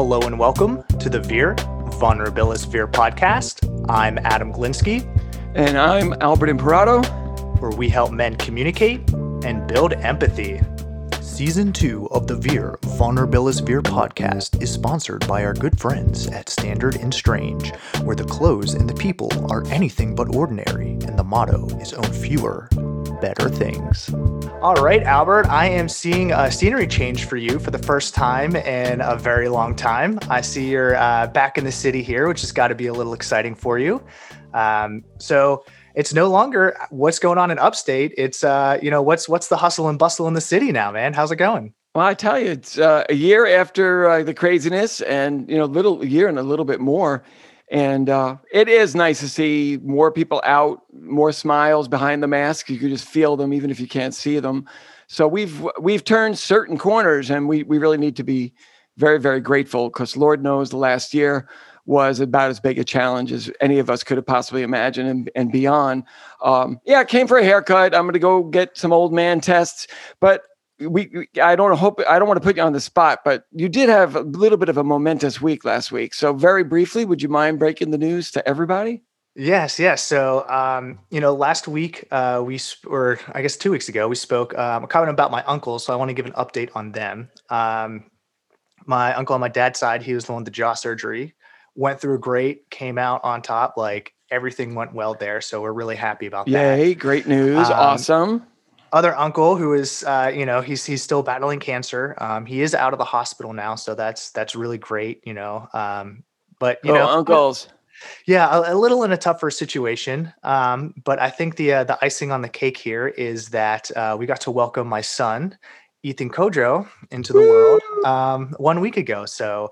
Hello and welcome to the Veer Vulnerabilis Veer podcast. I'm Adam Glinsky. And I'm Albert Imperato. Where we help men communicate and build empathy. Season 2 of the Veer Vulnerabilis Veer podcast is sponsored by our good friends at Standard and Strange, where the clothes and the people are anything but ordinary, and the motto is own fewer, better things. All right, Albert, I am seeing a scenery change for you for the first time in a very long time. I see you're uh, back in the city here, which has got to be a little exciting for you. Um, so, it's no longer what's going on in upstate. It's uh, you know, what's what's the hustle and bustle in the city now, man? How's it going? Well, I tell you, it's uh, a year after uh, the craziness, and you know, a little a year and a little bit more, and uh, it is nice to see more people out, more smiles behind the mask. You can just feel them, even if you can't see them. So we've we've turned certain corners, and we we really need to be very very grateful because Lord knows the last year was about as big a challenge as any of us could have possibly imagined and, and beyond. Um, yeah, I came for a haircut. I'm going to go get some old man tests, but we, I don't hope I don't want to put you on the spot, but you did have a little bit of a momentous week last week. So very briefly, would you mind breaking the news to everybody? Yes, yes. So, um, you know, last week uh, we, or I guess two weeks ago, we spoke um, kind of about my uncle. So I want to give an update on them. Um, my uncle on my dad's side, he was the one with the jaw surgery went through great, came out on top. Like everything went well there. So we're really happy about that. Yay, great news. Um, awesome. Other uncle who is, uh, you know, he's he's still battling cancer. Um, he is out of the hospital now, so that's that's really great, you know. Um, but you oh, know, uncles. Yeah, a, a, little in a tougher situation. Um, but I think the uh, the icing on the cake here is that uh, we got to welcome my son, Ethan Kojo, into the Woo! world um, one week ago. So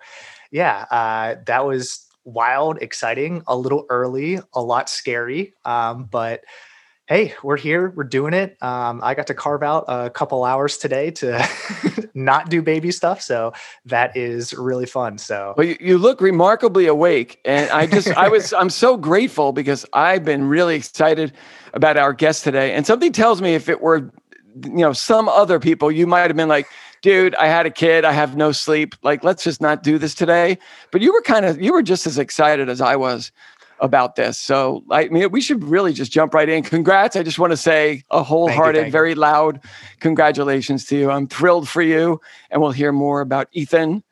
yeah, uh, that was wild, exciting, a little early, a lot scary. Um, but hey, we're here, we're doing it. Um, I got to carve out a couple hours today to not do baby stuff. So that is really fun. So well, you, you look remarkably awake. And I just, I was, I'm so grateful because I've been really excited about our guest today. And something tells me if it were, you know, some other people, you might have been like, dude, I had a kid, I have no sleep. Like, let's just not do this today. But you were kind of, you were just as excited as I was about this. So, I mean, we should really just jump right in. Congrats. I just want to say a wholehearted, you, very loud congratulations to you. I'm thrilled for you. And we'll hear more about Ethan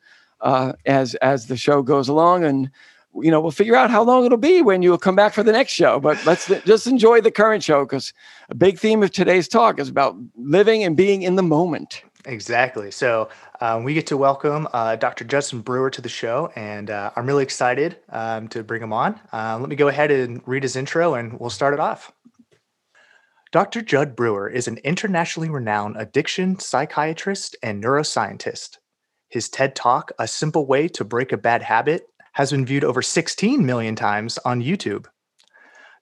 uh, as as the show goes along. And you know, we'll figure out how long it'll be when you will come back for the next show. But let's just enjoy the current show because a big theme of today's talk is about living and being in the moment. Exactly. So um, we get to welcome uh, Dr. Judson Brewer to the show, and uh, I'm really excited um, to bring him on. Uh, let me go ahead and read his intro, and we'll start it off. Dr. Judd Brewer is an internationally renowned addiction psychiatrist and neuroscientist. His TED Talk, A Simple Way to Break a Bad Habit, has been viewed over 16 million times on YouTube.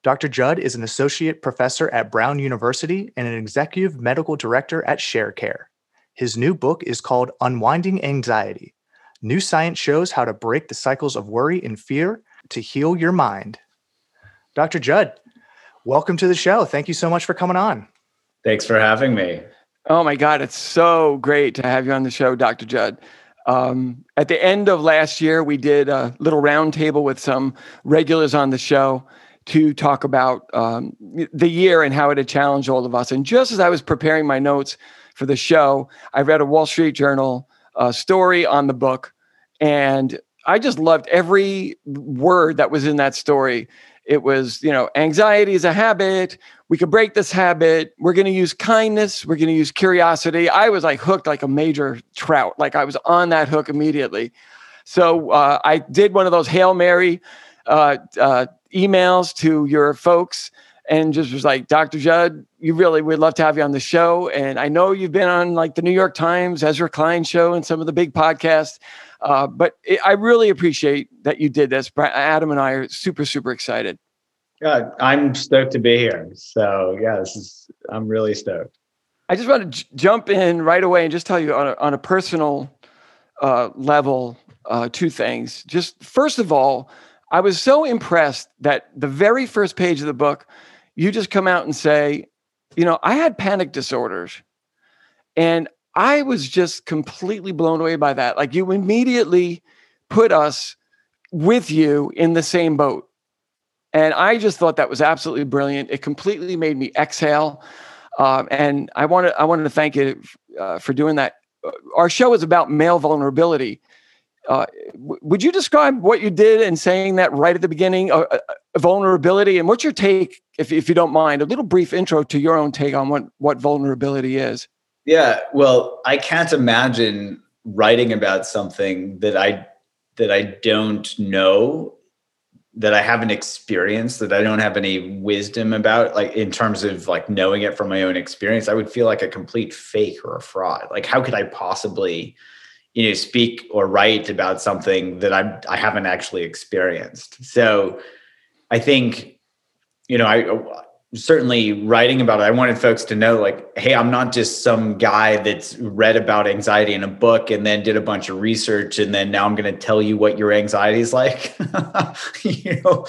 Dr. Judd is an associate professor at Brown University and an executive medical director at Sharecare. His new book is called Unwinding Anxiety. New science shows how to break the cycles of worry and fear to heal your mind. Dr. Judd, welcome to the show. Thank you so much for coming on. Thanks for having me. Oh my God, it's so great to have you on the show, Dr. Judd. Um, at the end of last year, we did a little roundtable with some regulars on the show to talk about um, the year and how it had challenged all of us. And just as I was preparing my notes for the show, I read a Wall Street Journal uh, story on the book, and I just loved every word that was in that story. It was, you know, anxiety is a habit. We could break this habit. We're going to use kindness. We're going to use curiosity. I was like hooked like a major trout. Like I was on that hook immediately. So uh, I did one of those Hail Mary uh, uh, emails to your folks and just was like, Dr. Judd, you really would love to have you on the show. And I know you've been on like the New York Times, Ezra Klein show, and some of the big podcasts. Uh, but it, I really appreciate that you did this. Adam and I are super, super excited. Yeah, I'm stoked to be here. So yeah, this is I'm really stoked. I just want to j- jump in right away and just tell you on a, on a personal uh, level uh, two things. Just first of all, I was so impressed that the very first page of the book you just come out and say, you know, I had panic disorders. And I was just completely blown away by that. Like you immediately put us with you in the same boat. And I just thought that was absolutely brilliant. It completely made me exhale. Um, and I wanted, I wanted to thank you uh, for doing that. Uh, our show is about male vulnerability. Uh, w- would you describe what you did in saying that right at the beginning, uh, uh, vulnerability, and what's your take, if, if you don't mind, a little brief intro to your own take on what, what vulnerability is? Yeah, well, I can't imagine writing about something that I that I don't know, that I haven't experienced, that I don't have any wisdom about, like in terms of like knowing it from my own experience. I would feel like a complete fake or a fraud. Like, how could I possibly, you know, speak or write about something that I I haven't actually experienced? So, I think, you know, I certainly writing about it, I wanted folks to know like, hey, I'm not just some guy that's read about anxiety in a book and then did a bunch of research and then now I'm going to tell you what your anxiety is like. you know,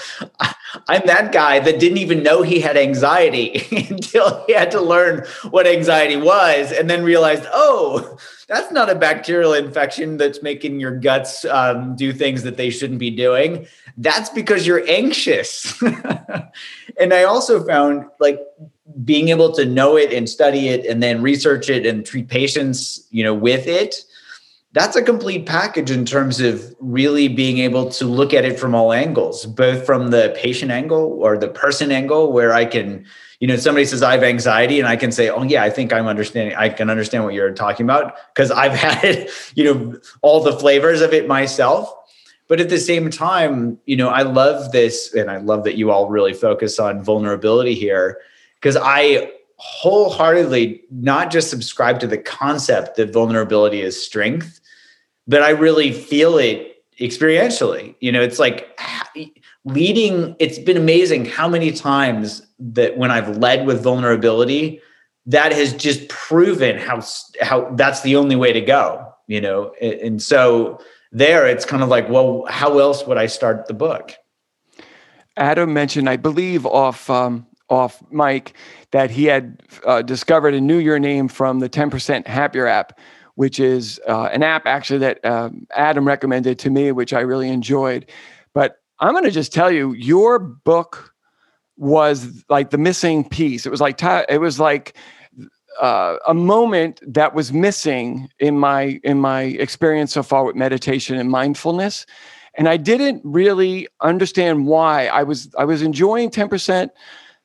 I'm that guy that didn't even know he had anxiety until he had to learn what anxiety was and then realized, oh, that's not a bacterial infection that's making your guts um, do things that they shouldn't be doing. That's because you're anxious. and I also found like being able to know it and study it and then research it and treat patients, you know, with it. That's a complete package in terms of really being able to look at it from all angles, both from the patient angle or the person angle, where I can you know, somebody says I have anxiety, and I can say, oh yeah, I think I'm understanding. I can understand what you're talking about because I've had, you know, all the flavors of it myself. But at the same time, you know, I love this, and I love that you all really focus on vulnerability here because I wholeheartedly not just subscribe to the concept that vulnerability is strength, but I really feel it experientially. You know, it's like leading, it's been amazing how many times that when I've led with vulnerability, that has just proven how how that's the only way to go, you know. And so there it's kind of like, well, how else would I start the book? Adam mentioned, I believe, off um, off Mike, that he had uh, discovered a New Year name from the 10% Happier app, which is uh, an app actually that um, Adam recommended to me, which I really enjoyed. But I'm going to just tell you, your book was like the missing piece. It was like it was like uh, a moment that was missing in my in my experience so far with meditation and mindfulness, and I didn't really understand why. I was I was enjoying ten percent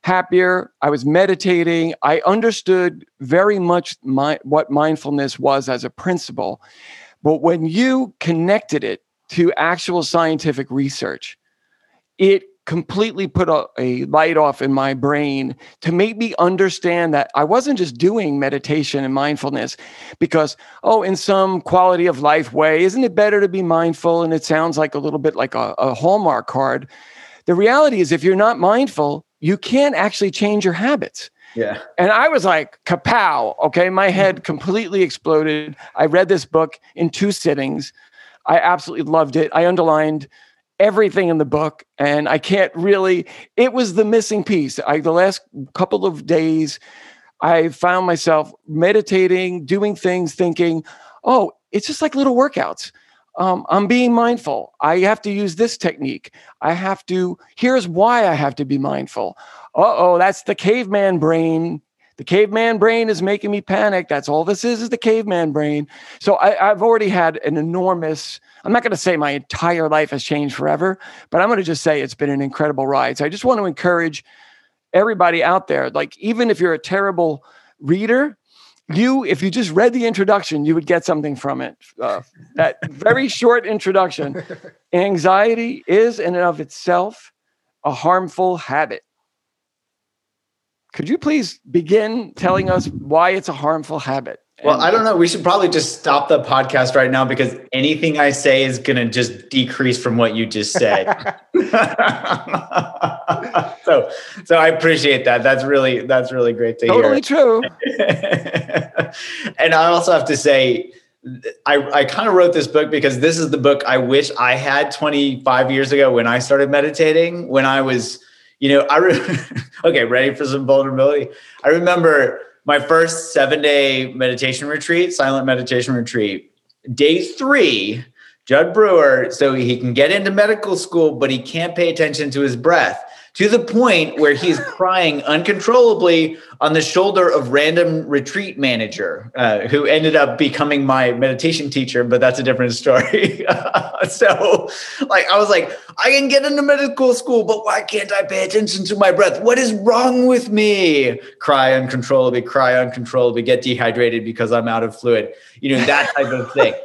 happier. I was meditating. I understood very much my, what mindfulness was as a principle, but when you connected it to actual scientific research, it completely put a, a, light off in my brain to make me understand that I wasn't just doing meditation and mindfulness because, oh, in some quality of life way, isn't it better to be mindful? And it sounds like a little bit like a, a Hallmark card. The reality is, if you're not mindful, you can't actually change your habits. Yeah. And I was like, kapow. Okay. My mm-hmm. head completely exploded. I read this book in two sittings. I absolutely loved it. I underlined everything in the book and i can't really it was the missing piece i the last couple of days i found myself meditating doing things thinking oh it's just like little workouts um, i'm being mindful. I have to use this technique. I have to here's why i have to be mindful. Uh-oh that's the caveman brain. The caveman brain is making me panic. That's all this is is the caveman brain. So I, i've already had an enormous I'm not going to say my entire life has changed forever, but I'm going to just say it's been an incredible ride. So I just want to encourage everybody out there, like, even if you're a terrible reader, you, if you just read the introduction, you would get something from it. Uh, that very short introduction. Anxiety is, in and of itself, a harmful habit. Could you please begin telling us why it's a harmful habit? Well, I don't know. We should probably just stop the podcast right now because anything I say is going to just decrease from what you just said. so, so I appreciate that. That's really that's really great to totally hear. Totally true. and I also have to say, I, I kind of wrote this book because this is the book I wish I had 25 years ago when I started meditating. When I was, you know, I re- okay, ready for some vulnerability. I remember my first seven day meditation retreat, silent meditation retreat, day three, Judd Brewer, so he can get into medical school, but he can't pay attention to his breath to the point where he's crying uncontrollably on the shoulder of random retreat manager uh, who ended up becoming my meditation teacher but that's a different story. So like i was like i can get into medical school but why can't i pay attention to my breath? What is wrong with me? Cry uncontrollably cry uncontrollably get dehydrated because i'm out of fluid. You know that type of thing.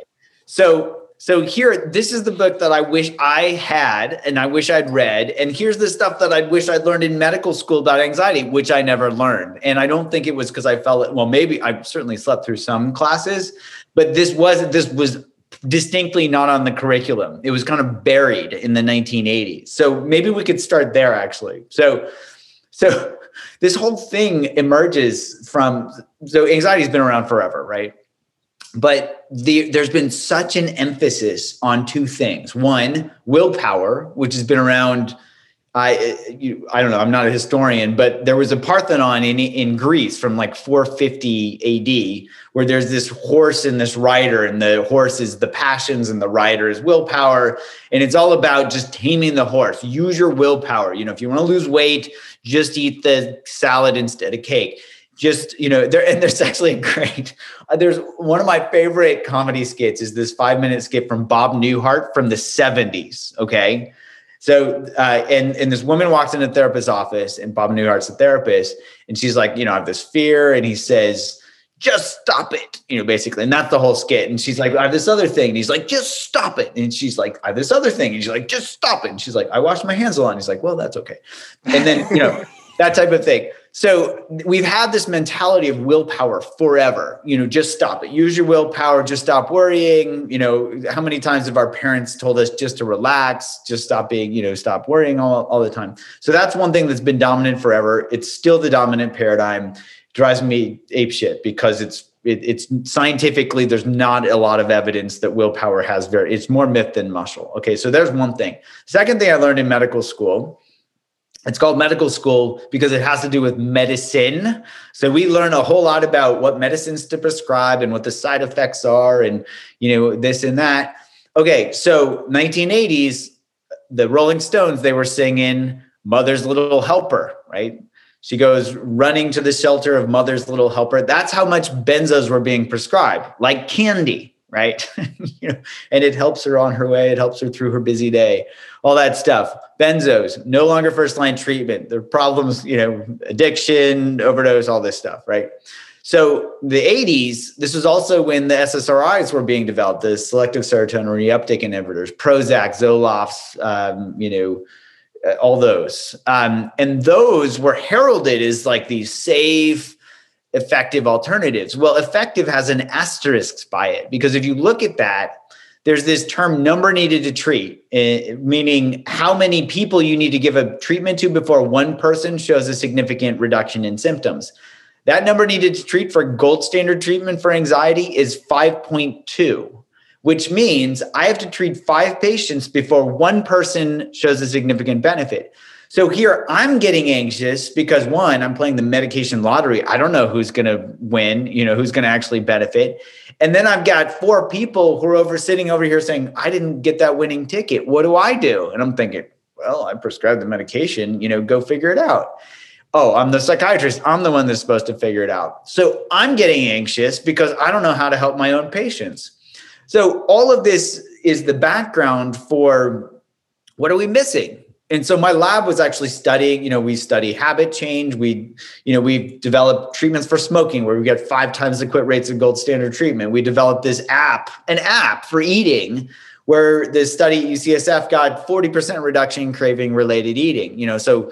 So so here this is the book that i wish i had and i wish i'd read. And here's the stuff that i wish i'd learned in medical school about anxiety which i never learned. And i don't think it was because i felt well maybe i certainly slept through some classes but this was this was distinctly not on the curriculum. It was kind of buried in the 1980s so maybe we could start there actually. So so this whole thing emerges from so anxiety has been around forever right but the, there's been such an emphasis on two things. One, willpower, which has been around. I you, I don't know. I'm not a historian, but there was a Parthenon in in Greece from like 450 A.D. where there's this horse and this rider, and the horse is the passions, and the rider is willpower, and it's all about just taming the horse. Use your willpower. You know, if you want to lose weight, just eat the salad instead of cake just you know there and there's actually a great uh, there's one of my favorite comedy skits is this five minute skit from bob newhart from the 70s okay? So uh, and and this woman walks in a therapist's office and bob newhart's a therapist and she's like you know i have this fear and he says just stop it you know basically and that's the whole skit. And she's like i have this other thing. And he's like just stop it. And she's like i have this other thing. And she's like just stop it. And she's like i wash my hands a lot. And he's like well that's okay. And then you know that type of thing so we've had this mentality of willpower forever. You know, just stop it. Use your willpower. Just stop worrying. You know, how many times have our parents told us just to relax, just stop being, you know, stop worrying all, all the time. So that's one thing that's been dominant forever. It's still the dominant paradigm. drives me ape shit because it's it, it's scientifically there's not a lot of evidence that willpower has very. It's more myth than muscle. Okay, so there's one thing. Second thing I learned in medical school it's called medical school because it has to do with medicine. So we learn a whole lot about what medicines to prescribe and what the side effects are and you know this and that. Okay, so 1980s the Rolling Stones they were singing Mother's Little Helper, right? She goes running to the shelter of Mother's Little Helper. That's how much benzos were being prescribed, like candy, right? you know, and it helps her on her way. It helps her through her busy day, all that stuff. Benzos, no longer first line treatment. The problems, you know, addiction, overdose, all this stuff, right? So the 80s, this was also when the SSRIs were being developed, the selective serotonin reuptake inhibitors, Prozac, Zolofts, um, you know, uh, all those. Um, and those were heralded as like these safe, effective alternatives. Well, effective has an asterisk by it because if you look at that, there's this term number needed to treat, uh, meaning how many people you need to give a treatment to before one person shows a significant reduction in symptoms. That number needed to treat for gold standard treatment for anxiety is 5.2, which means I have to treat five patients before one person shows a significant benefit. So here I'm getting anxious because one, I'm playing the medication lottery. I don't know who's going to win, you know, who's going to actually benefit. And then I've got four people who are over sitting over here saying, I didn't get that winning ticket. What do I do? And I'm thinking, well, I prescribed the medication, you know, go figure it out. Oh, I'm the psychiatrist. I'm the one that's supposed to figure it out. So I'm getting anxious because I don't know how to help my own patients. So all of this is the background for what are we missing? And so my lab was actually studying you know we study habit change. We you know we've developed treatments for smoking where we get five times the quit rates of gold standard treatment. We developed this app an app for eating where the study at ucsf got 40% reduction in craving related eating you know. So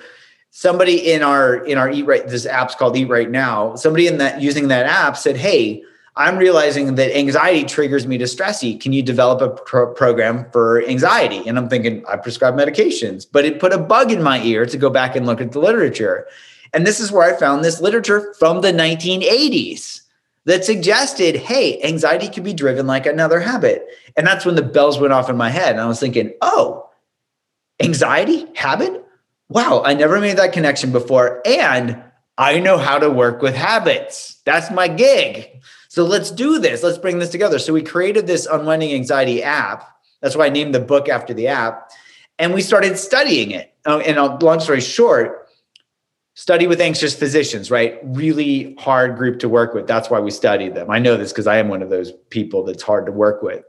somebody in our in our eat right this app's called eat right now somebody in that using that app said hey I'm realizing that anxiety triggers me to stress. Can you develop a pro- program for anxiety? And I'm thinking, I prescribe medications, but it put a bug in my ear to go back and look at the literature. And this is where I found this literature from the 1980s that suggested, hey, anxiety could be driven like another habit. And that's when the bells went off in my head. And I was thinking, oh, anxiety, habit? Wow, I never made that connection before. And I know how to work with habits. That's my gig. So let's do this. Let's bring this together. So we created this unwinding anxiety app That's why I named the book after the app. And we started studying it. Oh, and long story short, study with anxious physicians, right? Really hard group to work with. That's why we studied them. I know this because I am one of those people that's hard to work with.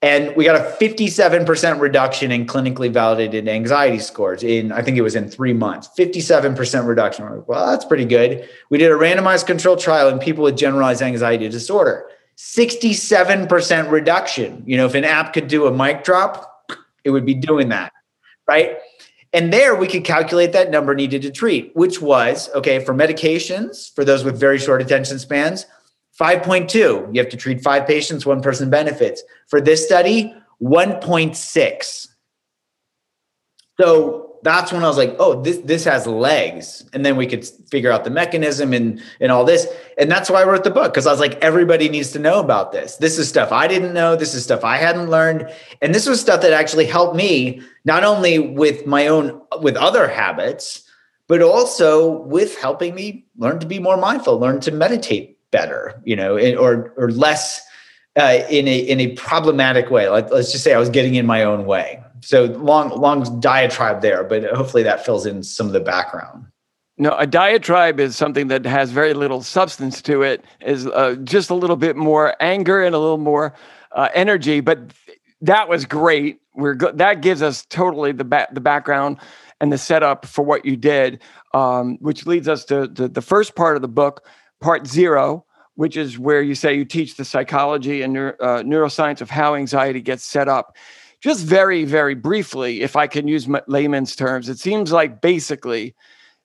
And we got a 57% reduction in clinically validated anxiety scores in, I think it was in three months, 57% reduction. Like, well, that's pretty good. We did a randomized controlled trial in people with generalized anxiety disorder, 67% reduction. You know, if an app could do a mic drop, it would be doing that, right? And there we could calculate that number needed to treat, which was okay for medications for those with very short attention spans, 5.2. You have to treat five patients, one person benefits. For this study, 1.6. So that's when I was like, oh, this this has legs. And then we could figure out the mechanism and and all this. And that's why I wrote the book because I was like, everybody needs to know about this. This is stuff I didn't know. This is stuff I hadn't learned. And this was stuff that actually helped me not only with my own with other habits, but also with helping me learn to be more mindful, learn to meditate better, you know, or or less uh, in a in a problematic way. Let, let's just say I was getting in my own way. So long long diatribe there but hopefully that fills in some of the background. No a diatribe is something that has very little substance to it is uh, just a little bit more anger and a little more uh, energy but that was great. We're go- that gives us totally the ba- the background and the setup for what you did um, which leads us to, to the first part of the book part zero which is where you say you teach the psychology and neuro, uh, neuroscience of how anxiety gets set up. Just very, very briefly, if I can use layman's terms, it seems like basically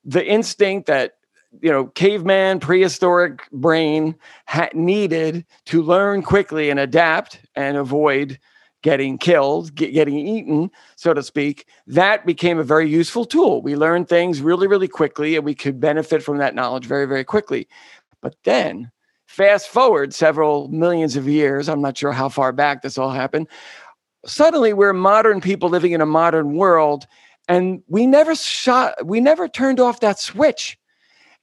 the instinct that you know caveman prehistoric brain ha- needed to learn quickly and adapt and avoid getting killed get, getting eaten so to speak that became a very useful tool. We learned things really really quickly and we could benefit from that knowledge very very quickly but then fast forward several millions of years i'm not sure how far back this all happened suddenly we're modern people living in a modern world and we never shot we never turned off that switch.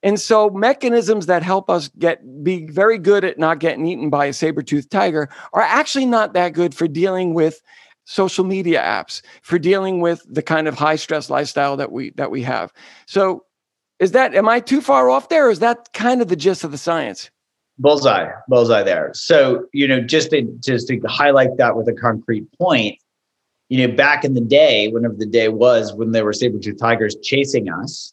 And so mechanisms that help us get be very good at not getting eaten by a saber-toothed tiger are actually not that good for dealing with social media apps for dealing with the kind of high stress lifestyle that we that we have. So is that am i too far off there or is that kind of the gist of the science? Bullseye bullseye there. So you know just to just to highlight that with a concrete point you know back in the day whenever the day was when there were saber-tooth tigers chasing us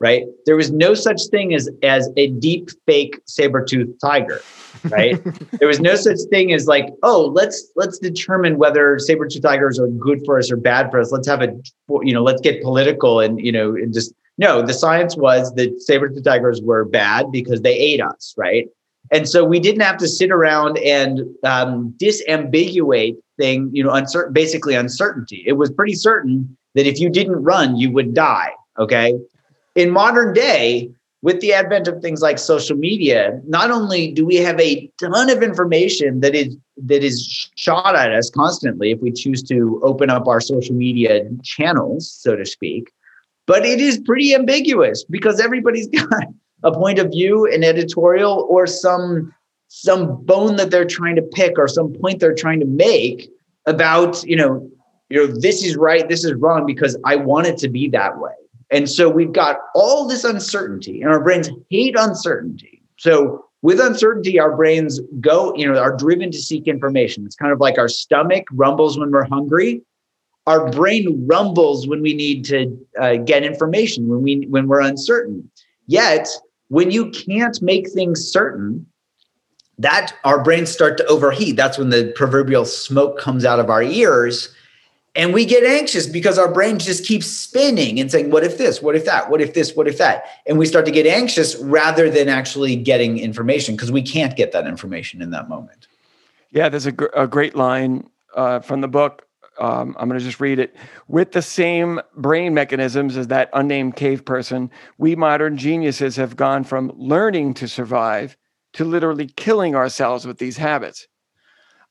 right there was no such thing as as a deep fake saber-tooth tiger right? There was no such thing as like oh let's let's determine whether saber-tooth tigers are good for us or bad for us. Let's have a you know let's get political and you know and just no the science was that saber-tooth tigers were bad because they ate us right and so we didn't have to sit around and um, disambiguate thing, you know, uncertain, basically uncertainty. It was pretty certain that if you didn't run, you would die. Okay. In modern day, with the advent of things like social media, not only do we have a ton of information that is that is shot at us constantly if we choose to open up our social media channels, so to speak, but it is pretty ambiguous because everybody's got a point of view, an editorial, or some some bone that they're trying to pick or some point they're trying to make about, you know, you know, this is right, this is wrong because I want it to be that way. And so we've got all this uncertainty, and our brains hate uncertainty. So with uncertainty, our brains go, you know, are driven to seek information. It's kind of like our stomach rumbles when we're hungry. Our brain rumbles when we need to uh, get information, when we when we're uncertain. Yet when you can't make things certain, that our brains start to overheat. That's when the proverbial smoke comes out of our ears. And we get anxious because our brain just keeps spinning and saying, What if this? What if that? What if this? What if that? And we start to get anxious rather than actually getting information because we can't get that information in that moment. Yeah, there's a, gr- a great line uh, from the book um, I'm going to just read it. With the same brain mechanisms as that unnamed cave person, we modern geniuses have gone from learning to survive to literally killing ourselves with these habits.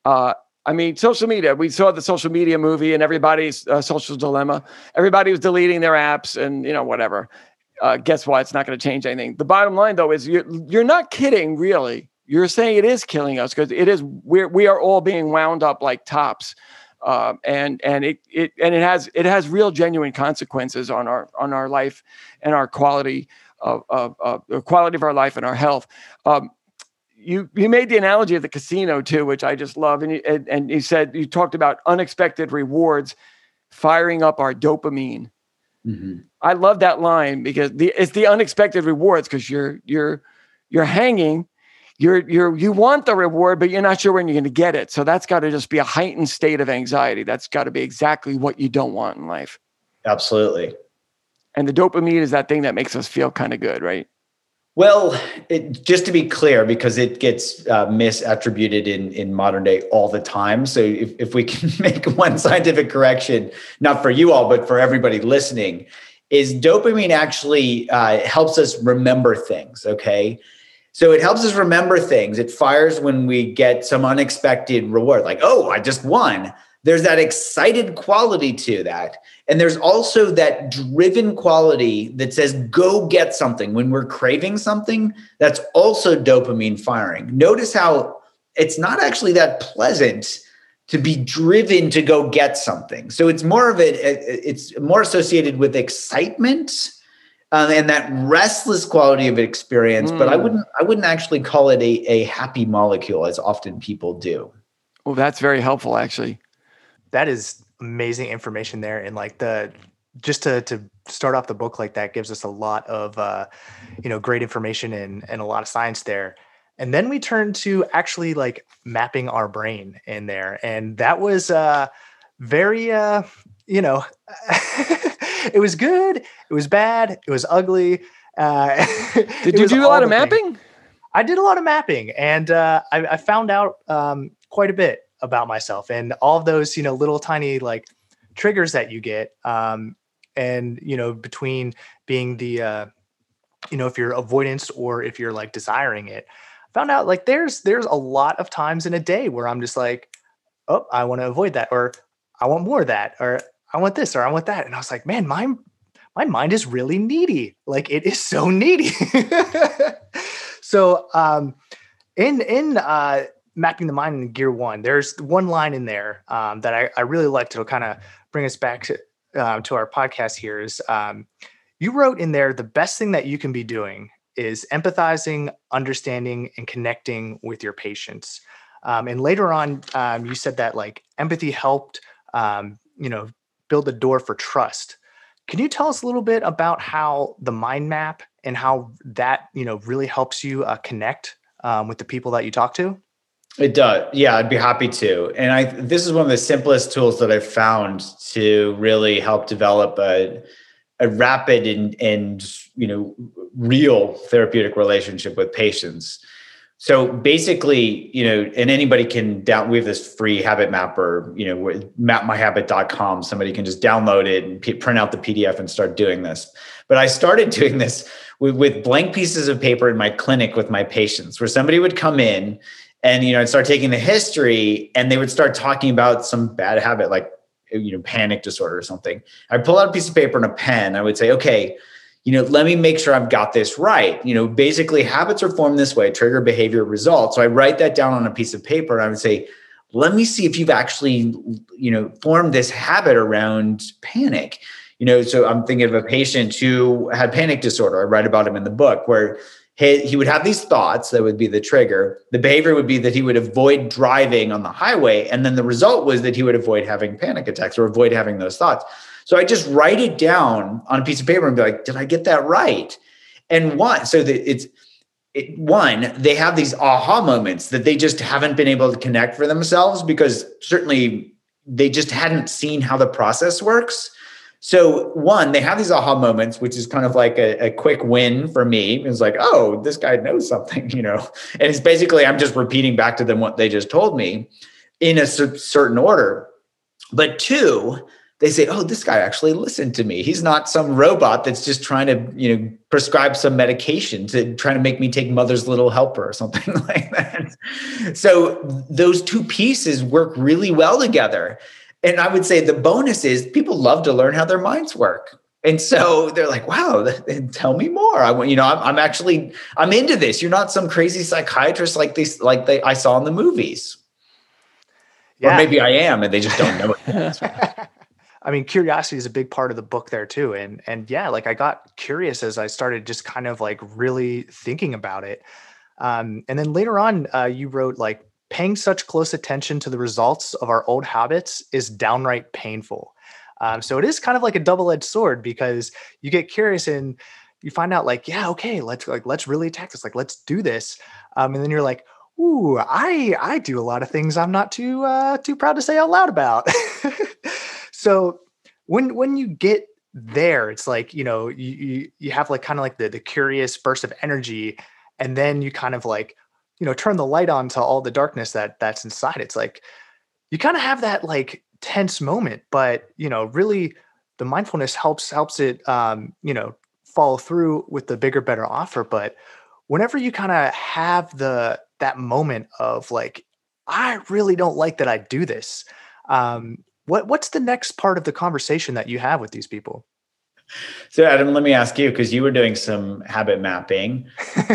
Uh, I mean, social media, we saw the social media movie and everybody's uh, social dilemma. Everybody was deleting their apps and, you know, whatever. Uh, guess what? It's not going to change anything. The bottom line, though, is you're, you're not kidding, really. You're saying it is killing us because it is, we're, we are all being wound up like tops uh, and and it it and it has it has real genuine consequences on our on our life and our quality of, of, of the quality of our life and our health. Um, you you made the analogy of the casino too, which I just love, and you, and, and you said you talked about unexpected rewards firing up our dopamine. Mm-hmm. I love that line because the it's the unexpected rewards because you're you're you're hanging, you're you're you want the reward, but you're not sure when you're going to get it. So that's got to just be a heightened state of anxiety. That's got to be exactly what you don't want in life. Absolutely. And the dopamine is that thing that makes us feel kind of good, right? Well, it, just to be clear, because it gets uh, misattributed in, in modern day all the time. So, if, if we can make one scientific correction, not for you all, but for everybody listening, is dopamine actually uh, helps us remember things. Okay. So, it helps us remember things. It fires when we get some unexpected reward, like, oh, I just won. There's that excited quality to that. And there's also that driven quality that says, go get something. When we're craving something, that's also dopamine firing. Notice how it's not actually that pleasant to be driven to go get something. So it's more of it, it's more associated with excitement. Uh, and that restless quality of experience, mm. but I hmm. wouldn't I wouldn't actually call it a, a happy molecule as often people do. Well, that's very helpful actually. That is amazing information there and like the just to to start off the book like that gives us a lot of uh you know great information and and a lot of science there and then we turn to actually like mapping our brain in there and that was uh very uh you know it was good it was bad it was ugly uh did you do a lot of mapping things. i did a lot of mapping and uh I, I found out um quite a bit about myself and all of those you know little tiny like triggers that you get um and you know between being the uh you know if you're avoidance or if you're like desiring it found out like there's there's a lot of times in a day where i'm just like oh i want to avoid that or i want more of that or i want this or i want that. And i was like man my my mind is really needy. Like it is so needy. So um in in uh mapping the mind in gear one there's one line in there um, that I, I really like to kind of bring us back to, uh, to our podcast here is um, you wrote in there the best thing that you can be doing is empathizing understanding and connecting with your patients. Um, and later on um, you said that like empathy helped um, you know build the door for trust can you tell us a little bit about how the mind map and how that you know really helps you uh, connect um, with the people that you talk to it does. Yeah, I'd be happy to. And I this is one of the simplest tools that I've found to really help develop a a rapid and and you know real therapeutic relationship with patients. So basically, you know, and anybody can down we have this free habit mapper, you know, mapmyhabit.com. Somebody can just download it and p- print out the PDF and start doing this. But I started doing this with, with blank pieces of paper in my clinic with my patients, where somebody would come in and you know i'd start taking the history and they would start talking about some bad habit like you know panic disorder or something i'd pull out a piece of paper and a pen i would say okay you know let me make sure i've got this right you know basically habits are formed this way trigger behavior result so i write that down on a piece of paper and i would say let me see if you've actually you know formed this habit around panic you know so i'm thinking of a patient who had panic disorder i write about him in the book where he, he would have these thoughts that would be the trigger. The behavior would be that he would avoid driving on the highway. And then the result was that he would avoid having panic attacks or avoid having those thoughts. So I just write it down on a piece of paper and be like, did I get that right? And one, so that it's, it, one, they have these aha moments that they just haven't been able to connect for themselves because certainly they just hadn't seen how the process works. So one, they have these aha moments, which is kind of like a, a, quick win for me. It's like, oh, this guy knows something, you know. And it's basically I'm just repeating back to them what they just told me in a certain order. But two, they say, oh, this guy actually listened to me. He's not some robot that's just trying to, you know, prescribe some medication to try to make me take mother's little helper or something like that. So those two pieces work really well together and I would say the bonus is people love to learn how their minds work. And so they're like, wow, tell me more. I want, you know, I'm, I'm actually, I'm into this. You're not some crazy psychiatrist like this, like they, I saw in the movies. Yeah. Or maybe I am and they just don't know it. I mean, curiosity is a big part of the book there too. And and yeah, like I got curious as I started just kind of like really thinking about it. Um, and then later on, uh, you wrote like paying such close attention to the results of our old habits is downright painful. Um, so it is kind of like a double-edged sword because you get curious and you find out like, yeah, okay, let's like let's really attack this, like let's do this. Um, and then you're like, ooh, I I do a lot of things I'm not too uh, too proud to say out loud about. so when when you get there, it's like you know you you, you have like kind of like the the curious burst of energy, and then you kind of like you know turn the light on to all the darkness that that's inside. It's like you kind of have that like tense moment, but you know really the mindfulness helps helps it um, you know follow through with the bigger better offer but whenever you kind of have the that moment of like i really don't like that i do this um, what what's the next part of the conversation that you have with these people? So adam let me ask you because you were doing some habit mapping.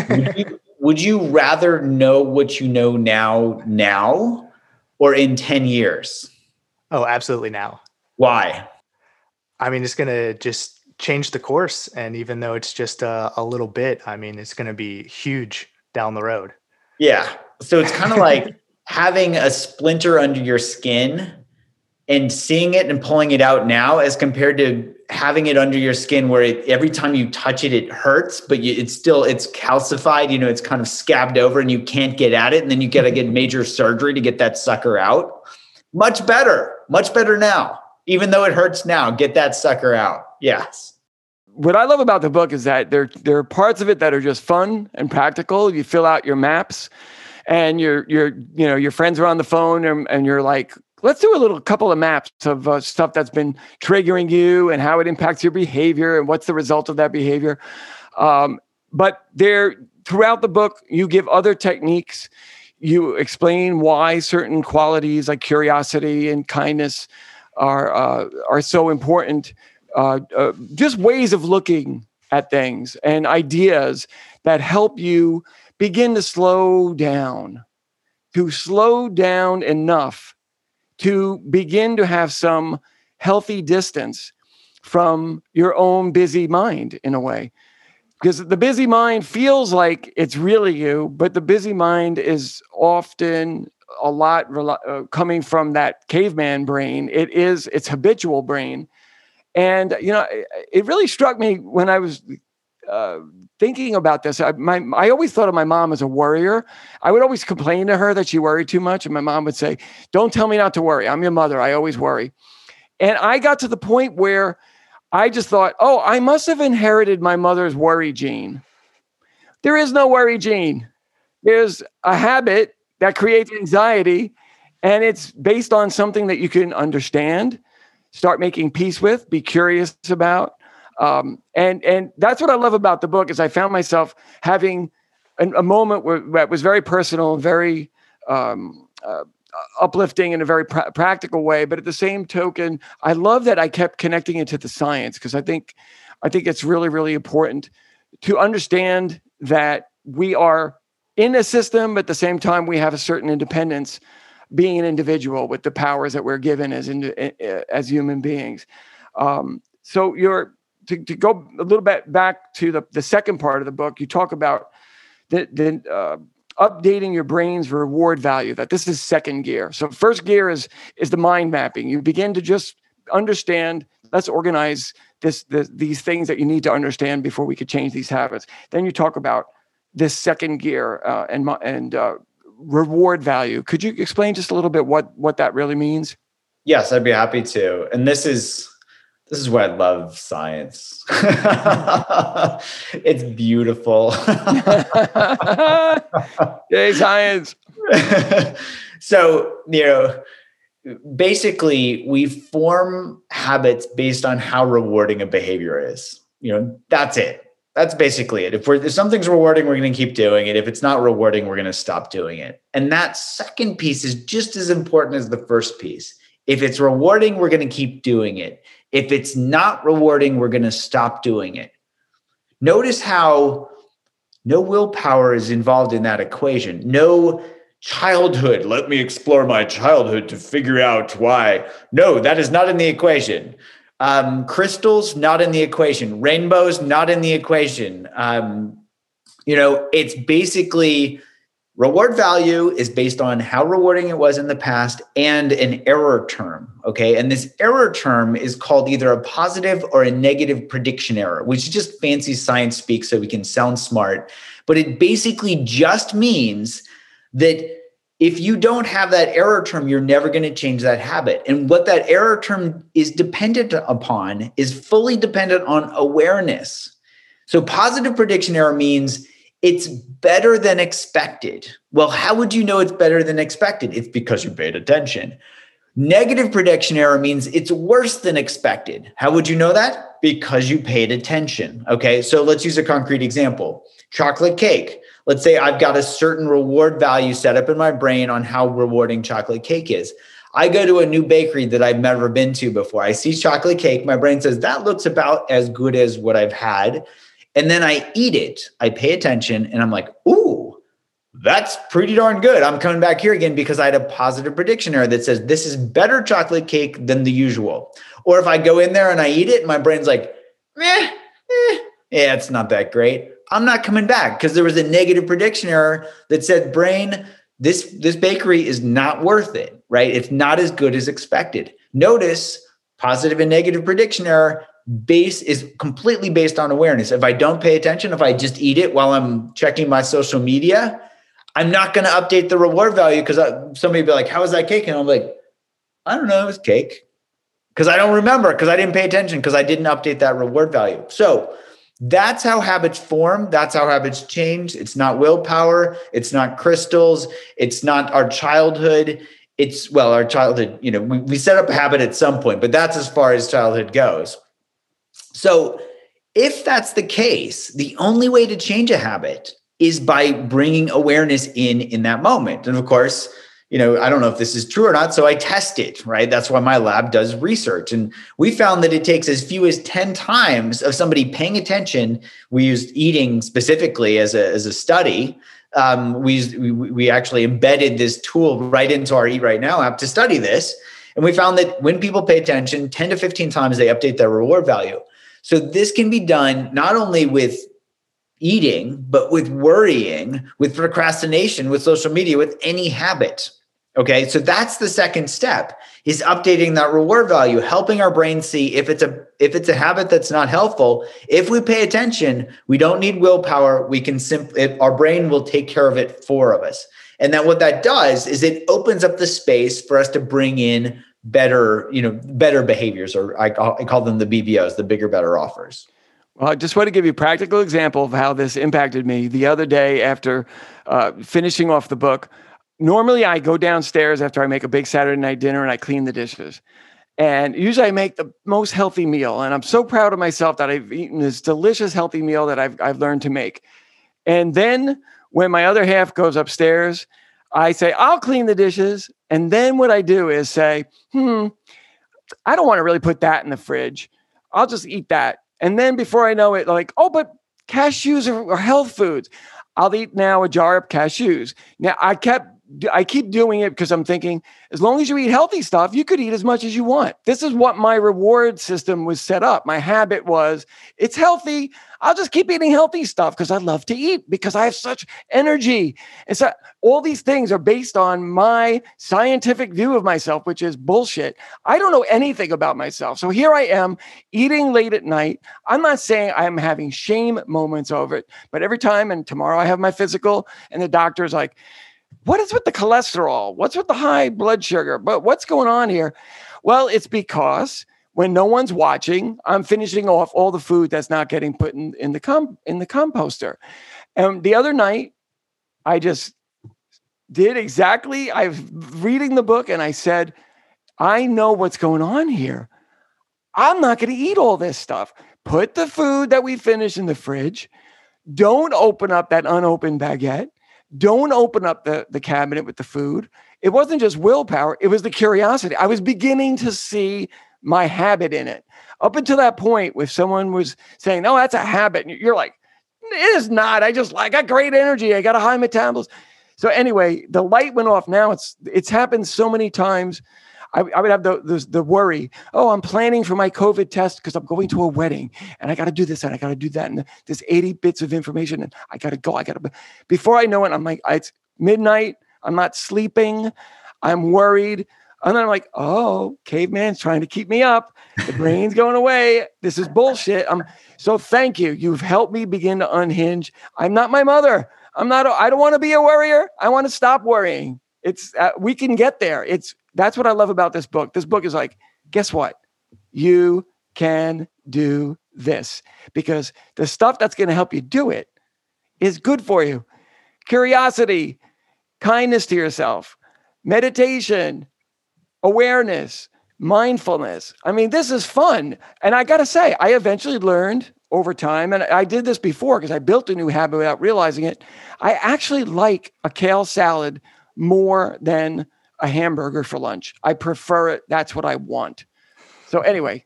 Would, you, would you rather know what you know now now or in 10 years? Oh absolutely now. Why? I mean it's gonna just change the course and even though it's just a, a little bit i mean it's gonna be huge down the road. Yeah. So it's kind of like having a splinter under your skin and seeing it and pulling it out now as compared to having it under your skin where it, every time you touch it it hurts but you, it's still it's calcified you know it's kind of scabbed over and you can't get at it. And then you got to get major surgery to get that sucker out. Much better much better now. Even though it hurts now get that sucker out. Yes. What I love about the book is that there there are parts of it that are just fun and practical. You fill out your maps, and your your you know your friends are on the phone, and, and you're like, let's do a little couple of maps of uh, stuff that's been triggering you and how it impacts your behavior and what's the result of that behavior. Um, but there throughout the book, you give other techniques. You explain why certain qualities like curiosity and kindness are uh, are so important uh, uh, just ways of looking at things and ideas that help you begin to slow down, to slow down enough to begin to have some healthy distance from your own busy mind in a way. Because the busy mind feels like it's really you, but the busy mind is often a lot uh, coming from that caveman brain. It is its habitual brain and you know, it, it really struck me when I was uh, thinking about this. I, my, I always thought of my mom as a worrier. I would always complain to her that she worried too much, and my mom would say, "Don't tell me not to worry. I'm your mother. I always worry." And I got to the point where I just thought, "Oh, I must have inherited my mother's worry gene." There is no worry gene. There's a habit that creates anxiety, and it's based on something that you can understand start making peace with, be curious about. Um, and and that's what I love about the book is I found myself having an, a moment where that was very personal, very um, uh, uplifting in a very pra- practical way. But at the same token, I love that I kept connecting it to the science because I think I think it's really really important to understand that we are in a system, but at the same time we have a certain independence being an individual with the powers that we're given as in, as human beings. Um, so you're to, to go a little bit back to the, the second part of the book. You talk about the, the uh, updating your brain's reward value. That this is second gear. So first gear is is the mind mapping. You begin to just understand. Let's organize this, this these things that you need to understand before we could change these habits. Then you talk about this second gear uh, and and uh, reward value. Could you explain just a little bit what what that really means? Yes, I'd be happy to. And this is this is why I love science. it's beautiful. Yay, science. so, you know, basically we form habits based on how rewarding a behavior is. You know, that's it that's basically it. If we're if something's rewarding, we're going to keep doing it. If it's not rewarding, we're going to stop doing it. And that second piece is just as important as the first piece. If it's rewarding, we're going to keep doing it. If it's not rewarding, we're going to stop doing it. Notice how no willpower is involved in that equation. No childhood. Let me explore my childhood to figure out why. No, that is not in the equation. Um, crystals, not in the equation. Rainbows, not in the equation. Um, you know, it's basically reward value is based on how rewarding it was in the past and an error term. Okay. And this error term is called either a positive or a negative prediction error, which is just fancy science speak so we can sound smart. But it basically just means that if you don't have that error term, you're never going to change that habit. And what that error term is dependent upon is fully dependent on awareness. So, positive prediction error means it's better than expected. Well, how would you know it's better than expected? It's because you paid attention. Negative prediction error means it's worse than expected. How would you know that? Because you paid attention. Okay, so let's use a concrete example chocolate cake. Let's say I've got a certain reward value set up in my brain on how rewarding chocolate cake is. I go to a new bakery that I've never been to before. I see chocolate cake. My brain says that looks about as good as what I've had. And then I eat it. I pay attention and I'm like, ooh, that's pretty darn good. I'm coming back here again because I had a positive prediction error that says this is better chocolate cake than the usual. Or if I go in there and I eat it, my brain's like, eh, eh, yeah, it's not that great. I'm not coming back because there was a negative prediction error that said, brain, this, this bakery is not worth it, right? It's not as good as expected. Notice positive and negative prediction error base is completely based on awareness. If I don't pay attention, if I just eat it while I'm checking my social media, I'm not going to update the reward value because uh, somebody be like, "How was that cake?" And I'm like, "I don't know, it was cake," because I don't remember because I didn't pay attention because I didn't update that reward value. So that's how habits form. That's how habits change. It's not willpower. It's not crystals. It's not our childhood. It's well, our childhood. You know, we, we set up a habit at some point, but that's as far as childhood goes. So, if that's the case, the only way to change a habit is by bringing awareness in in that moment. And of course, you know, I don't know if this is true or not, so I test it, right? That's why my lab does research. And we found that it takes as few as 10 times of somebody paying attention. We used eating specifically as a, as a study. Um, we, we, we actually embedded this tool right into our Eat Right Now app to study this. And we found that when people pay attention, 10 to 15 times they update their reward value. So this can be done not only with eating, but with worrying, with procrastination, with social media, with any habit. Okay, so that's the second step is updating that reward value, helping our brain see if it's a if it's a habit that's not helpful. If we pay attention, we don't need willpower. We can simply our brain will take care of it for of us. And then what that does is it opens up the space for us to bring in better, you know, better behaviors, or I, I call them the BBOs, the bigger, better offers. Well, I just want to give you a practical example of how this impacted me the other day after uh, finishing off the book. Normally, I go downstairs after I make a big Saturday night dinner and I clean the dishes. And usually I make the most healthy meal. And I'm so proud of myself that I've eaten this delicious, healthy meal that I've, I've learned to make. And then when my other half goes upstairs, I say, I'll clean the dishes. And then what I do is say, hmm, I don't want to really put that in the fridge. I'll just eat that. And then before I know it, like, oh, but cashews are, health foods. I'll eat now a jar of cashews. Now I kept I keep doing it because I'm thinking, as long as you eat healthy stuff, you could eat as much as you want. This is what my reward system was set up. My habit was, it's healthy. I'll just keep eating healthy stuff because I love to eat because I have such energy. And so all these things are based on my scientific view of myself, which is bullshit. I don't know anything about myself. So here I am eating late at night. I'm not saying I'm having shame moments over it, but every time, and tomorrow I have my physical, and the doctor's like, what is with the cholesterol? What's with the high blood sugar? But what's going on here? Well, it's because when no one's watching, I'm finishing off all the food that's not getting put in, in the com- in the composter. And the other night, I just did exactly. I was reading the book and I said, I know what's going on here. I'm not going to eat all this stuff. Put the food that we finish in the fridge. Don't open up that unopened baguette don't open up the, the cabinet with the food. It wasn't just willpower, it was the curiosity. I was beginning to see my habit in it. Up until that point, if someone was saying, No, that's a habit, you're like, It is not. I just I got great energy. I got a high metabolism. So anyway, the light went off. Now it's it's happened so many times. I, I would have the, the, the worry. Oh, I'm planning for my COVID test because I'm going to a wedding and I got to do this and I got to do that and there's 80 bits of information and I got to go. I got to. Before I know it, I'm like, it's midnight. I'm not sleeping. I'm worried. And then I'm like, oh, caveman's trying to keep me up. The brain's going away. This is bullshit. I'm so thank you. You've helped me begin to unhinge. I'm not my mother. I'm not. I don't want to be a worrier. I want to stop worrying. It's uh, we can get there. It's that's what I love about this book. This book is like, guess what? You can do this because the stuff that's going to help you do it is good for you. Curiosity, kindness to yourself, meditation, awareness, mindfulness. I mean, this is fun. And I got to say, I eventually learned over time, and I did this before because I built a new habit without realizing it. I actually like a kale salad more than a hamburger for lunch. I prefer it. That's what I want. So, anyway,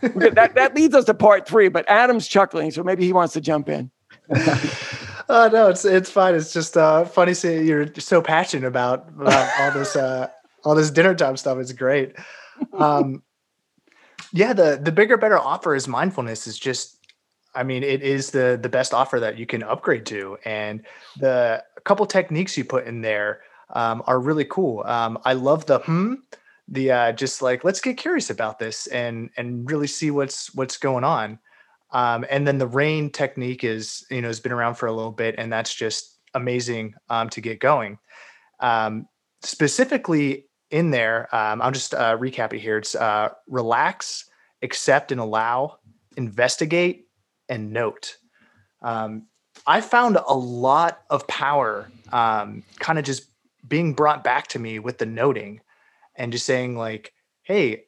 that, that leads us to part three, but Adam's chuckling, so maybe he wants to jump in. oh no, it's it's fine. It's just uh, funny seeing you're so passionate about, about all this uh, all this dinner time stuff. is great. Um, yeah, the the bigger better offer is mindfulness is just I mean, it is the the best offer that you can upgrade to, and the couple techniques you put in there um, are really cool. Um, I love the hmm, the uh, just like let's get curious about this and and really see what's what's going on. Um, and then the rain technique is you know has been around for a little bit, and that's just amazing um, to get going. Um, specifically in there, um, I'll just uh, recap it here. It's uh, relax, accept and allow, investigate, and note. Um, I found a lot of power um, kind of just being brought back to me with the noting and just saying, like, hey,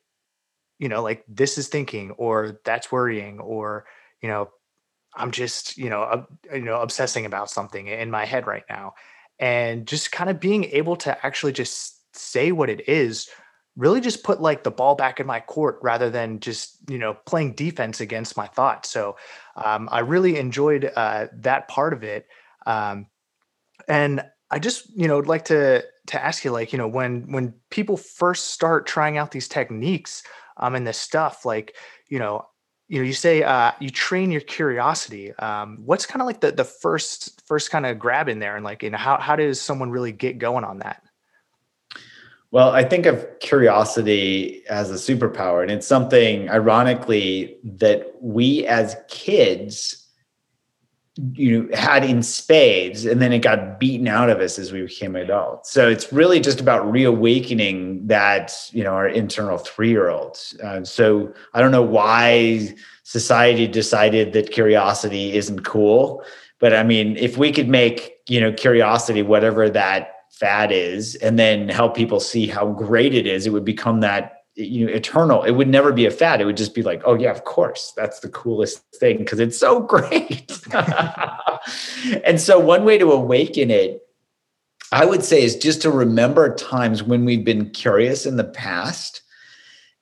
you know, like this is thinking or that's worrying or, you know, I'm just, you know, uh, you know, obsessing about something in my head right now. And just kind of being able to actually just say what it is really just put like the ball back in my court rather than just you know playing defense against my thoughts. So um, i really enjoyed uh, that part of it um, and i just you know would like to to ask you like you know when when people first start trying out these techniques um and this stuff like you know you know you say uh, you train your curiosity um, what's kind of like the the first first kind of grab in there and like you know how, how does someone really get going on that well, I think of curiosity as a superpower, and it's something, ironically, that we as kids, you know, had in spades, and then it got beaten out of us as we became adults. So it's really just about reawakening that, you know, our internal three-year-olds. Uh, so I don't know why society decided that curiosity isn't cool, but I mean, if we could make, you know, curiosity whatever that fad is and then help people see how great it is it would become that you know eternal. It would never be a fad. It would just be like oh yeah of course. That's the coolest thing because it's so great. And so one way to awaken it i would say is just to remember times when we've been curious in the past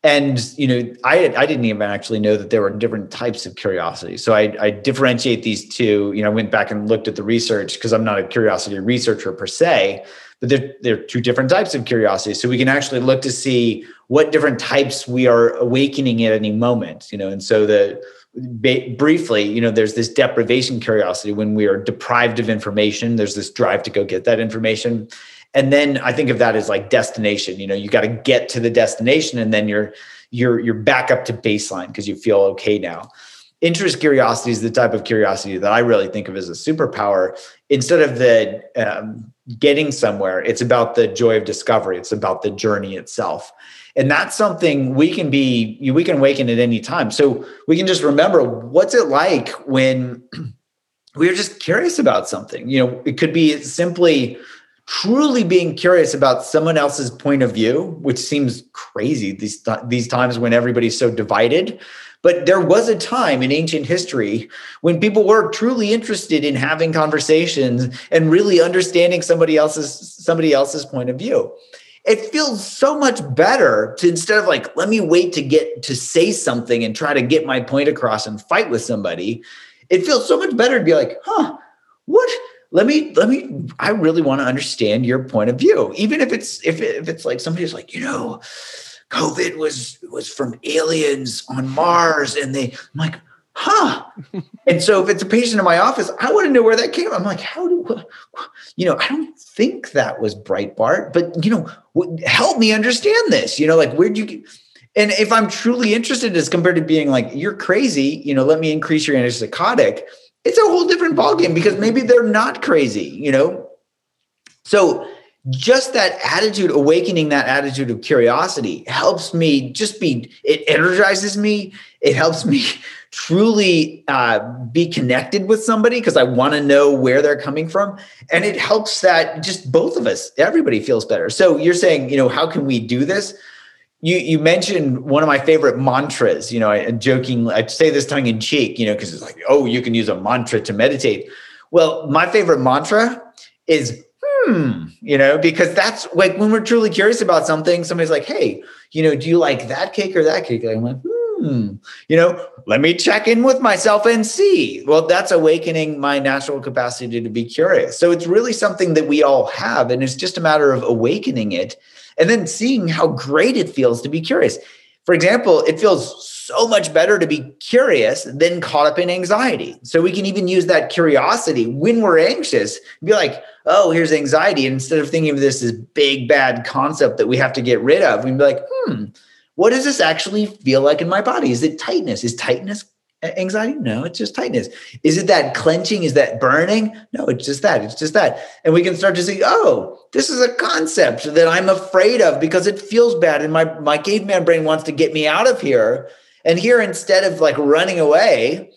and you know i i didn't even actually know that there were different types of curiosity so i, I differentiate these two you know i went back and looked at the research because i'm not a curiosity researcher per se but there, there are two different types of curiosity. So we can actually look to see what different types we are awakening at any moment, you know, and so the briefly, you know, there's this deprivation curiosity when we are deprived of information, there's this drive to go get that information. And then I think of that as like destination, you know, you got to get to the destination and then you're you're you're back up to baseline because you feel okay now interest curiosity is the type of curiosity that I really think of as a superpower. Instead of the um, getting somewhere, it's about the joy of discovery. It's about the journey itself. And that's something we can be, we can awaken at any time. So we can just remember what's it like when we're just curious about something. You know, it could be simply truly being curious about someone else's point of view, which seems crazy these, these times when everybody's so divided. But there was a time in ancient history when people were truly interested in having conversations and really understanding somebody else's somebody else's point of view. It feels so much better to instead of like, let me wait to get to say something and try to get my point across and fight with somebody. It feels so much better to be like, huh, what let me let me i really want to understand your point of view. Even if it's if, it, if it's like somebody's like you know covid was was from aliens on mars and they i'm like huh. And so if it's a patient in my office i want to know where that came from. I'm like how do you know i don't think that was breitbart but you know help me understand this you know like where'd you get? And if i'm truly interested as compared to being like you're crazy you know let me increase your antipsychotic it's a whole different ballgame because maybe they're not crazy, you know? So just that attitude, awakening that attitude of curiosity helps me just be, it energizes me. It helps me truly uh, be connected with somebody because I want to know where they're coming from. And it helps that just both of us, everybody feels better. So you're saying, you know, how can we do this? You you mentioned one of my favorite mantras. You know, I joking, I say this tongue in cheek. You know, because it's like, oh, you can use a mantra to meditate. Well, my favorite mantra is hmm. You know, because that's like when we're truly curious about something. Somebody's like, hey, you know, do you like that cake or that cake? I'm like, hmm. You know, let me check in with myself and see. Well, that's awakening my natural capacity to be curious. So it's really something that we all have, and it's just a matter of awakening it and then seeing how great it feels to be curious. For example, it feels so much better to be curious than caught up in anxiety. So we can even use that curiosity when we're anxious, be like, oh, here's anxiety. And instead of thinking of this as big bad concept that we have to get rid of, we can be like, hmm, what does this actually feel like in my body? Is it tightness? Is tightness anxiety? No, it's just tightness. Is it that clenching? Is that burning? No, it's just that. It's just that. And we can start to see, oh, this is a concept that I'm afraid of because it feels bad. And my, my caveman brain wants to get me out of here. And here, instead of like running away,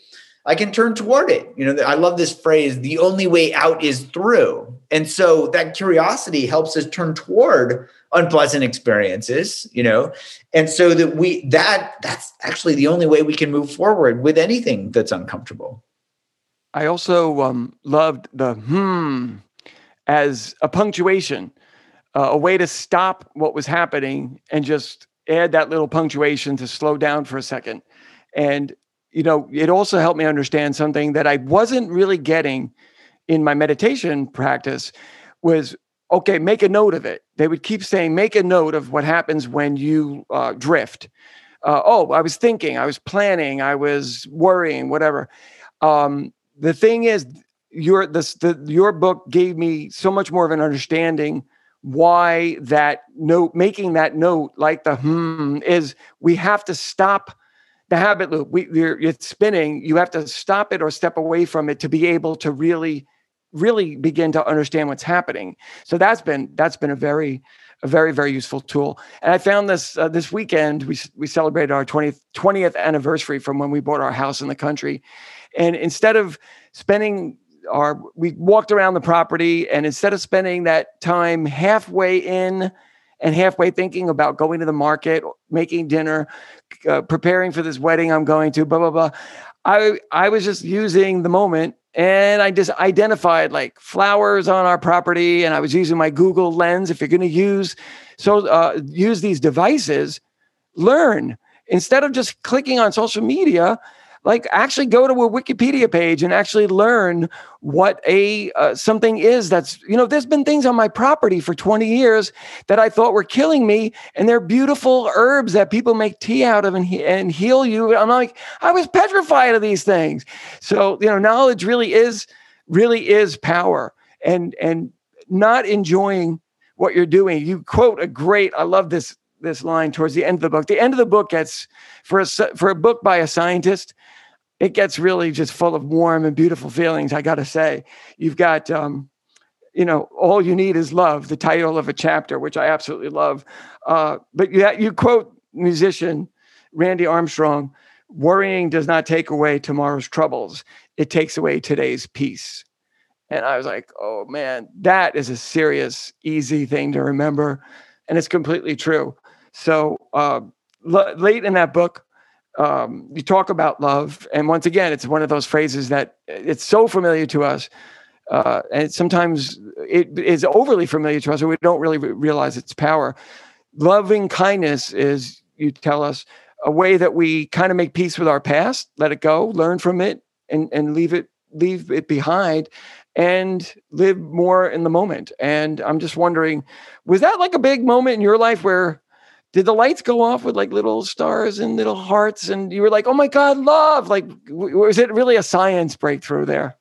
I can turn toward it. You know, I love this phrase the only way out is through. And so that curiosity helps us turn toward unpleasant experiences, you know, and so that we that that's actually the only way we can move forward with anything that's uncomfortable. I also um, loved the hmm as a punctuation, uh, a way to stop what was happening and just add that little punctuation to slow down for a second. And you know, it also helped me understand something that I wasn't really getting in my meditation practice was okay, make a note of it. They would keep saying, make a note of what happens when you uh, drift. Uh, oh, I was thinking, I was planning, I was worrying, whatever. Um, the thing is, your this the your book gave me so much more of an understanding why that note, making that note, like the hmm, is we have to stop the habit loop. We, you're, it's spinning. You have to stop it or step away from it to be able to really really begin to understand what's happening. So that's been that's been a very a very very useful tool. And I found this uh, this weekend we we celebrated our 20th 20th anniversary from when we bought our house in the country. And instead of spending our we walked around the property and instead of spending that time halfway in and halfway thinking about going to the market, making dinner, uh, preparing for this wedding I'm going to, blah blah blah. I I was just using the moment and I just identified like flowers on our property, and I was using my Google Lens. If you're going to use so uh, use these devices, learn instead of just clicking on social media like actually go to a wikipedia page and actually learn what a uh, something is that's you know there's been things on my property for 20 years that i thought were killing me and they're beautiful herbs that people make tea out of and, and heal you. I'm like i was petrified of these things. So you know knowledge really is really is power and and not enjoying what you're doing. You quote a great i love this this line towards the end of the book. The end of the book gets for a for a book by a scientist, it gets really just full of warm and beautiful feelings. I got to say, you've got. Um, you know, all you need is love. The title of a chapter, which I absolutely love. Uh, but you, you quote musician Randy Armstrong: "Worrying does not take away tomorrow's troubles; it takes away today's peace." And I was like, "Oh man, that is a serious, easy thing to remember," and it's completely true. So uh, l- late in that book, um, you talk about love, and once again, it's one of those phrases that it's so familiar to us, uh, and sometimes it is overly familiar to us, and we don't really realize its power. Loving kindness is, you tell us, a way that we kind of make peace with our past, let it go, learn from it, and and leave it leave it behind and live more in the moment. And I'm just wondering, was that like a big moment in your life where did the lights go off with like little stars and little hearts and you were like, oh my God, love? Like, was it really a science breakthrough there?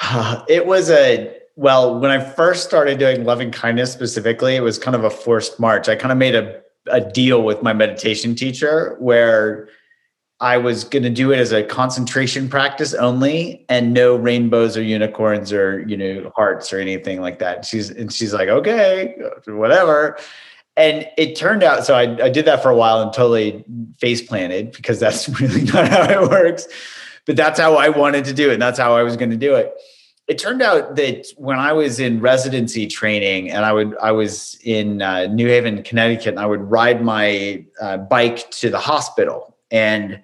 It was a, well, when I first started doing loving kindness specifically, it was kind of a forced march. I kind of made a, a deal with my meditation teacher where I was going to do it as a concentration practice only and no rainbows or unicorns or, you know, hearts or anything like that. She's, and she's like, okay, whatever. And it turned out, so I, I did that for a while and totally face planted because that's really not how it works. But that's how I wanted to do it. And that's how I was going to do it. It turned out that when I was in residency training and I would, I was in uh, New Haven, Connecticut, and I would ride my uh, bike to the hospital and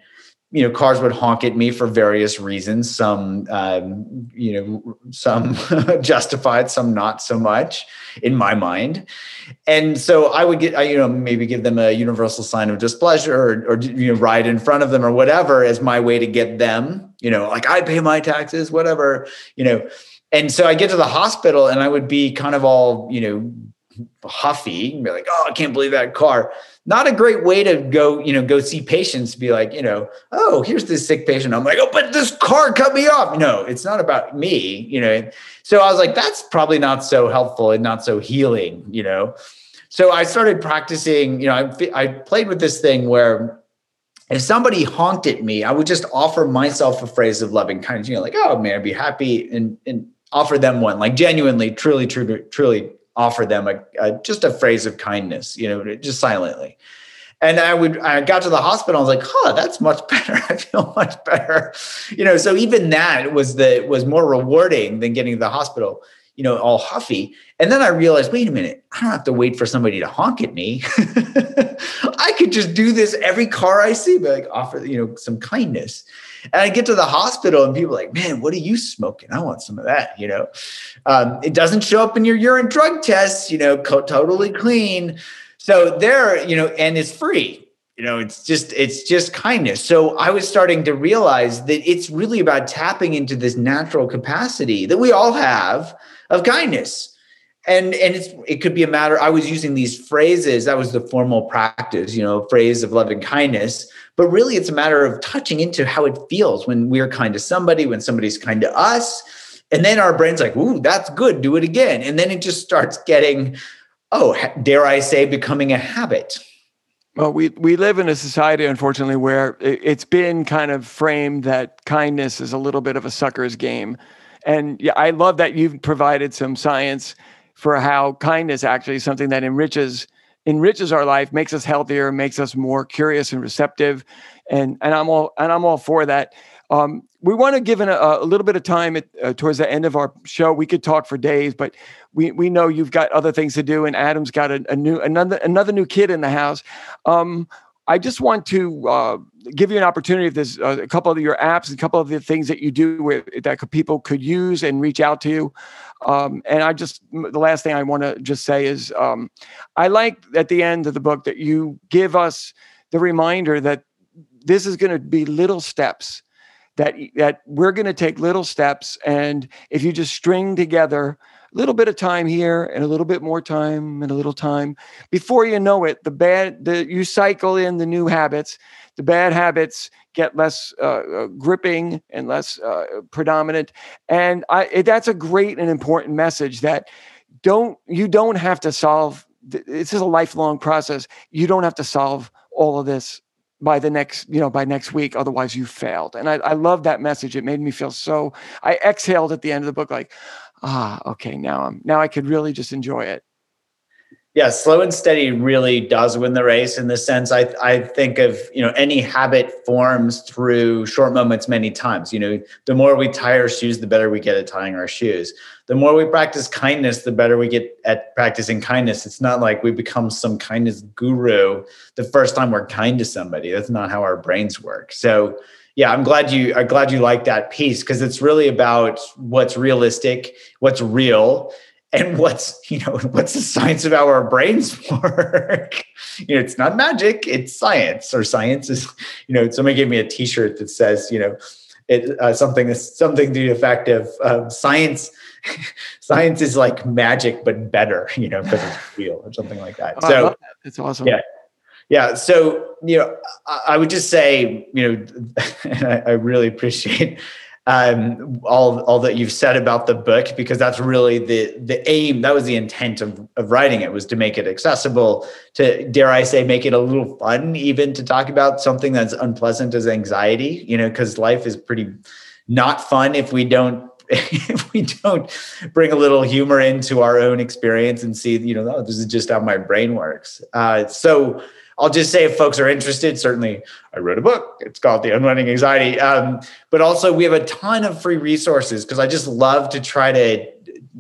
you know cars would honk at me for various reasons some um, you know some justified some not so much in my mind. And so i would get I, you know maybe give them a universal sign of displeasure or, or you know ride in front of them or whatever as my way to get them you know like i pay my taxes whatever you know. And so i get to the hospital and i would be kind of all you know huffy and be like oh i can't believe that car not a great way to go, you know, go see patients, be like, you know, oh, here's this sick patient. I'm like, oh, but this car cut me off. No, it's not about me, you know. So I was like, that's probably not so helpful and not so healing, you know. So I started practicing, you know, I, I played with this thing where if somebody honked at me, I would just offer myself a phrase of loving kindness, you know, like, oh man, I'd be happy and, and offer them one, like genuinely, truly, truly, truly offer them a, a, just a phrase of kindness, you know, just silently. And I would, I got to the hospital. I was like, "Huh, that's much better. I feel much better." You know, so even that was the was more rewarding than getting to the hospital. You know, all huffy. And then I realized, wait a minute, I don't have to wait for somebody to honk at me. I could just do this every car I see, but like offer, you know, some kindness. And I get to the hospital and people are like, man, what are you smoking? I want some of that. You know, um, it doesn't show up in your urine drug tests, you know, co- totally clean. So there, you know, and it's free. You know, it's just it's just kindness. So I was starting to realize that it's really about tapping into this natural capacity that we all have of kindness and and it's it could be a matter i was using these phrases that was the formal practice you know phrase of loving kindness but really, it's a matter of touching into how it feels when we're kind to somebody, when somebody's kind to us. And then our brain's like, ooh, that's good, do it again. And then it just starts getting, oh, dare I say, becoming a habit. Well, we, we live in a society, unfortunately, where it's been kind of framed that kindness is a little bit of a sucker's game. And yeah, I love that you've provided some science for how kindness actually is something that enriches enriches our life, makes us healthier, makes us more curious and receptive, and and I'm all and I'm all for that. Um, we want to give an, a, a, little bit of time at, uh, towards the end of our show. We could talk for days, but we we know you've got other things to do, and Adam's got a, a new another another new kid in the house. Um, I just want to uh, give you an opportunity. If there's uh, a couple of your apps, a couple of the things that you do with, that people could use and reach out to you. Um, and I just, the last thing I want to just say is um, I like at the end of the book that you give us the reminder that this is going to be little steps that that we're going to take little steps and if you just string together a little bit of time here and a little bit more time and a little time before you know it the bad the you cycle in the new habits the bad habits get less uh, uh, gripping and less uh, predominant. And I, that's a great and important message that don't you don't have to solve. This is a lifelong process. You don't have to solve all of this by the next you know by next week otherwise you failed and I, I love that message it made me feel so i exhaled at the end of the book like ah okay now i'm now i could really just enjoy it yeah, slow and steady really does win the race in the sense I I think of, you know, any habit forms through short moments many times. You know, the more we tie our shoes, the better we get at tying our shoes. The more we practice kindness, the better we get at practicing kindness. It's not like we become some kindness guru the first time we're kind to somebody. That's not how our brains work. So yeah, I'm glad you I'm glad you like that piece because it's really about what's realistic, what's real, and what's you know what's the science of how our brains work you know it's not magic it's science or science is you know somebody gave me a t-shirt that says you know it uh, something something to the effect of uh, science science is like magic but better you know because it's real or something like that Oh, so that. It's awesome. Yeah. yeah so you know I, I would just say you know and I, I really appreciate um, all all that you've said about the book because that's really the the aim that was the intent of, of writing it was to make it accessible to dare i say make it a little fun even to talk about something that's unpleasant as anxiety you know because life is pretty not fun if we don't if we don't bring a little humor into our own experience and see you know oh, this is just how my brain works. Uh, so I'll just say if folks are interested, certainly I wrote a book. It's called The Unwinding Anxiety. Um, but also we have a ton of free resources because I just love to try to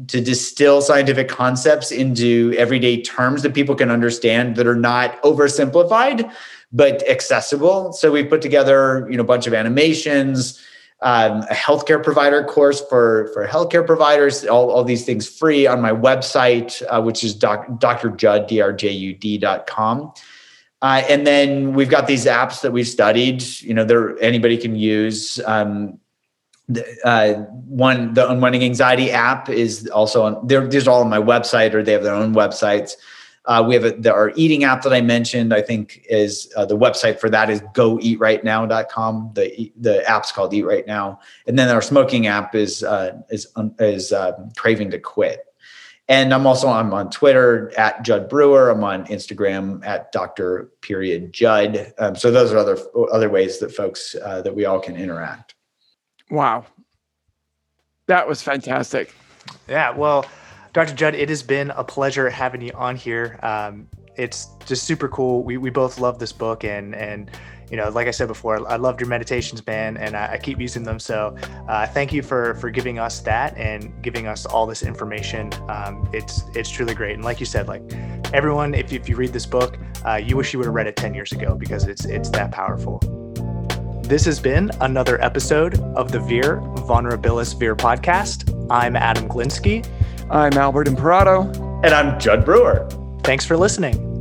to distill scientific concepts into everyday terms that people can understand that are not oversimplified but accessible. So we've put together you know a bunch of animations. Um, a healthcare provider course for for healthcare providers. All, all these things free on my website, uh, which is doc, drjud drjud.com. Uh, and then we've got these apps that we've studied. You know, there anybody can use. Um, the, uh, one, the Unwinding Anxiety app is also on. They're, these are all on my website, or they have their own websites. Uh, we have a, the, our eating app that I mentioned. I think is uh, the website for that is goeatrightnow.com. The the app's called Eat Right Now, and then our smoking app is uh, is is um, Craving to Quit. And I'm also I'm on Twitter at Jud Brewer. I'm on Instagram at Dr. Period Jud. Um, so those are other other ways that folks uh, that we all can interact. Wow. That was fantastic. Yeah, well, Dr. Jud, it has been a pleasure having you on here. Um, it's just super cool. We, we both love this book, and and you know, like I said before, I loved your meditations, man, and I, I keep using them. So, uh, thank you for for giving us that and giving us all this information. Um, it's it's truly great, and like you said, like everyone, if you, if you read this book, uh, you wish you would have read it ten years ago because it's it's that powerful. This has been another episode of the Veer Vulnerabilis Veer podcast. I'm Adam Glinsky. I'm Albert Imperato. And I'm Jud Brewer. Thanks for listening.